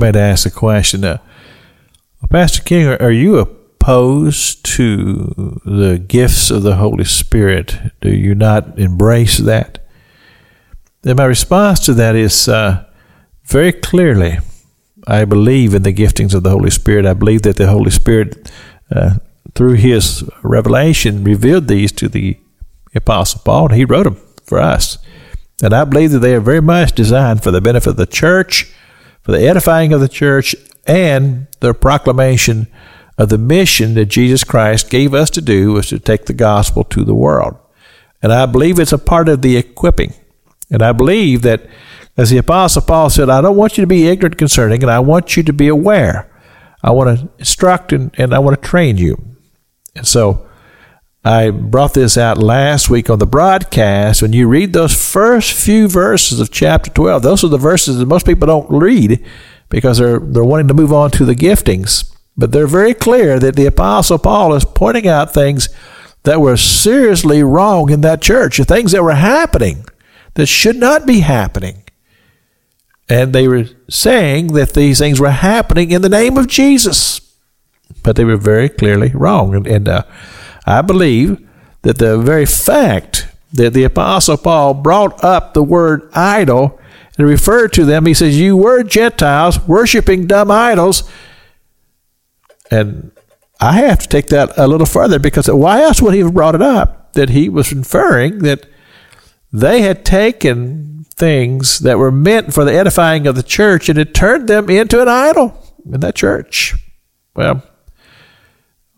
might ask the question, uh, Pastor King, are, are you opposed to the gifts of the Holy Spirit? Do you not embrace that? Then my response to that is uh, very clearly, I believe in the giftings of the Holy Spirit. I believe that the Holy Spirit, uh, through His revelation, revealed these to the Apostle Paul, and he wrote them for us. And I believe that they are very much designed for the benefit of the church, for the edifying of the church, and the proclamation of the mission that Jesus Christ gave us to do was to take the gospel to the world. And I believe it's a part of the equipping. And I believe that, as the Apostle Paul said, I don't want you to be ignorant concerning, and I want you to be aware. I want to instruct and, and I want to train you. And so I brought this out last week on the broadcast. When you read those first few verses of chapter 12, those are the verses that most people don't read because they're, they're wanting to move on to the giftings. But they're very clear that the Apostle Paul is pointing out things that were seriously wrong in that church, the things that were happening that should not be happening. And they were saying that these things were happening in the name of Jesus. But they were very clearly wrong. And, and uh, I believe that the very fact that the Apostle Paul brought up the word idol and referred to them, he says, You were Gentiles worshiping dumb idols. And I have to take that a little further because why else would he have brought it up? That he was inferring that they had taken things that were meant for the edifying of the church and had turned them into an idol in that church. Well,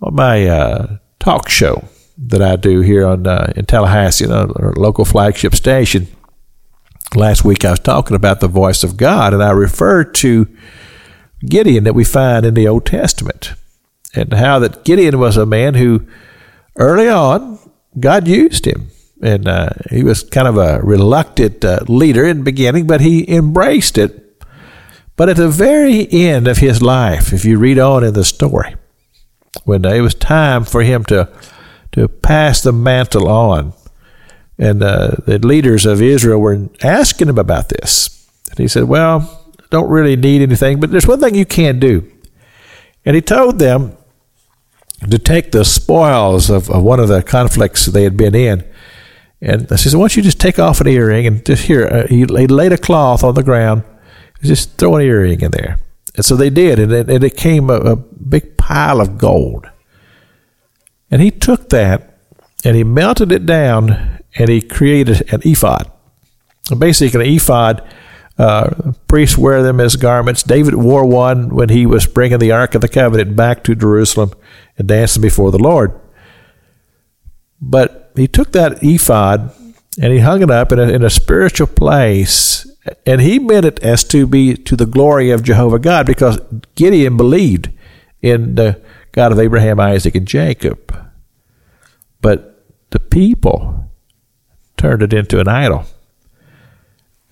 on my uh, talk show that I do here on uh, in Tallahassee, our local flagship station. Last week I was talking about the voice of God, and I referred to Gideon that we find in the Old Testament, and how that Gideon was a man who, early on, God used him, and uh, he was kind of a reluctant uh, leader in the beginning, but he embraced it. But at the very end of his life, if you read on in the story, when it was time for him to to pass the mantle on. And uh, the leaders of Israel were asking him about this. And he said, Well, don't really need anything, but there's one thing you can do. And he told them to take the spoils of, of one of the conflicts they had been in. And I said, Why don't you just take off an earring and just here? Uh, he, he laid a cloth on the ground, and just throw an earring in there. And so they did, and it, and it came a, a big pile of gold. And he took that and he melted it down and he created an ephod. Basically, an ephod, uh, priests wear them as garments. David wore one when he was bringing the Ark of the Covenant back to Jerusalem and dancing before the Lord. But he took that ephod and he hung it up in a, in a spiritual place and he meant it as to be to the glory of Jehovah God because Gideon believed in the God of Abraham, Isaac, and Jacob. But the people turned it into an idol.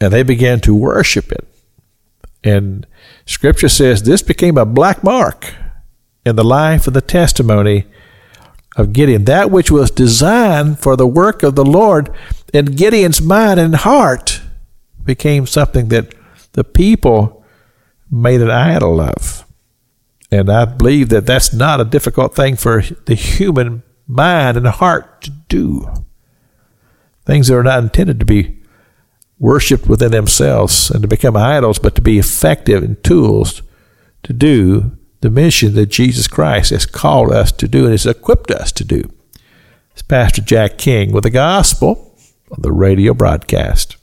And they began to worship it. And scripture says this became a black mark in the life and the testimony of Gideon. That which was designed for the work of the Lord in Gideon's mind and heart became something that the people made an idol of. And I believe that that's not a difficult thing for the human mind and heart to do. Things that are not intended to be worshiped within themselves and to become idols, but to be effective and tools to do the mission that Jesus Christ has called us to do and has equipped us to do. It's Pastor Jack King with the gospel on the radio broadcast.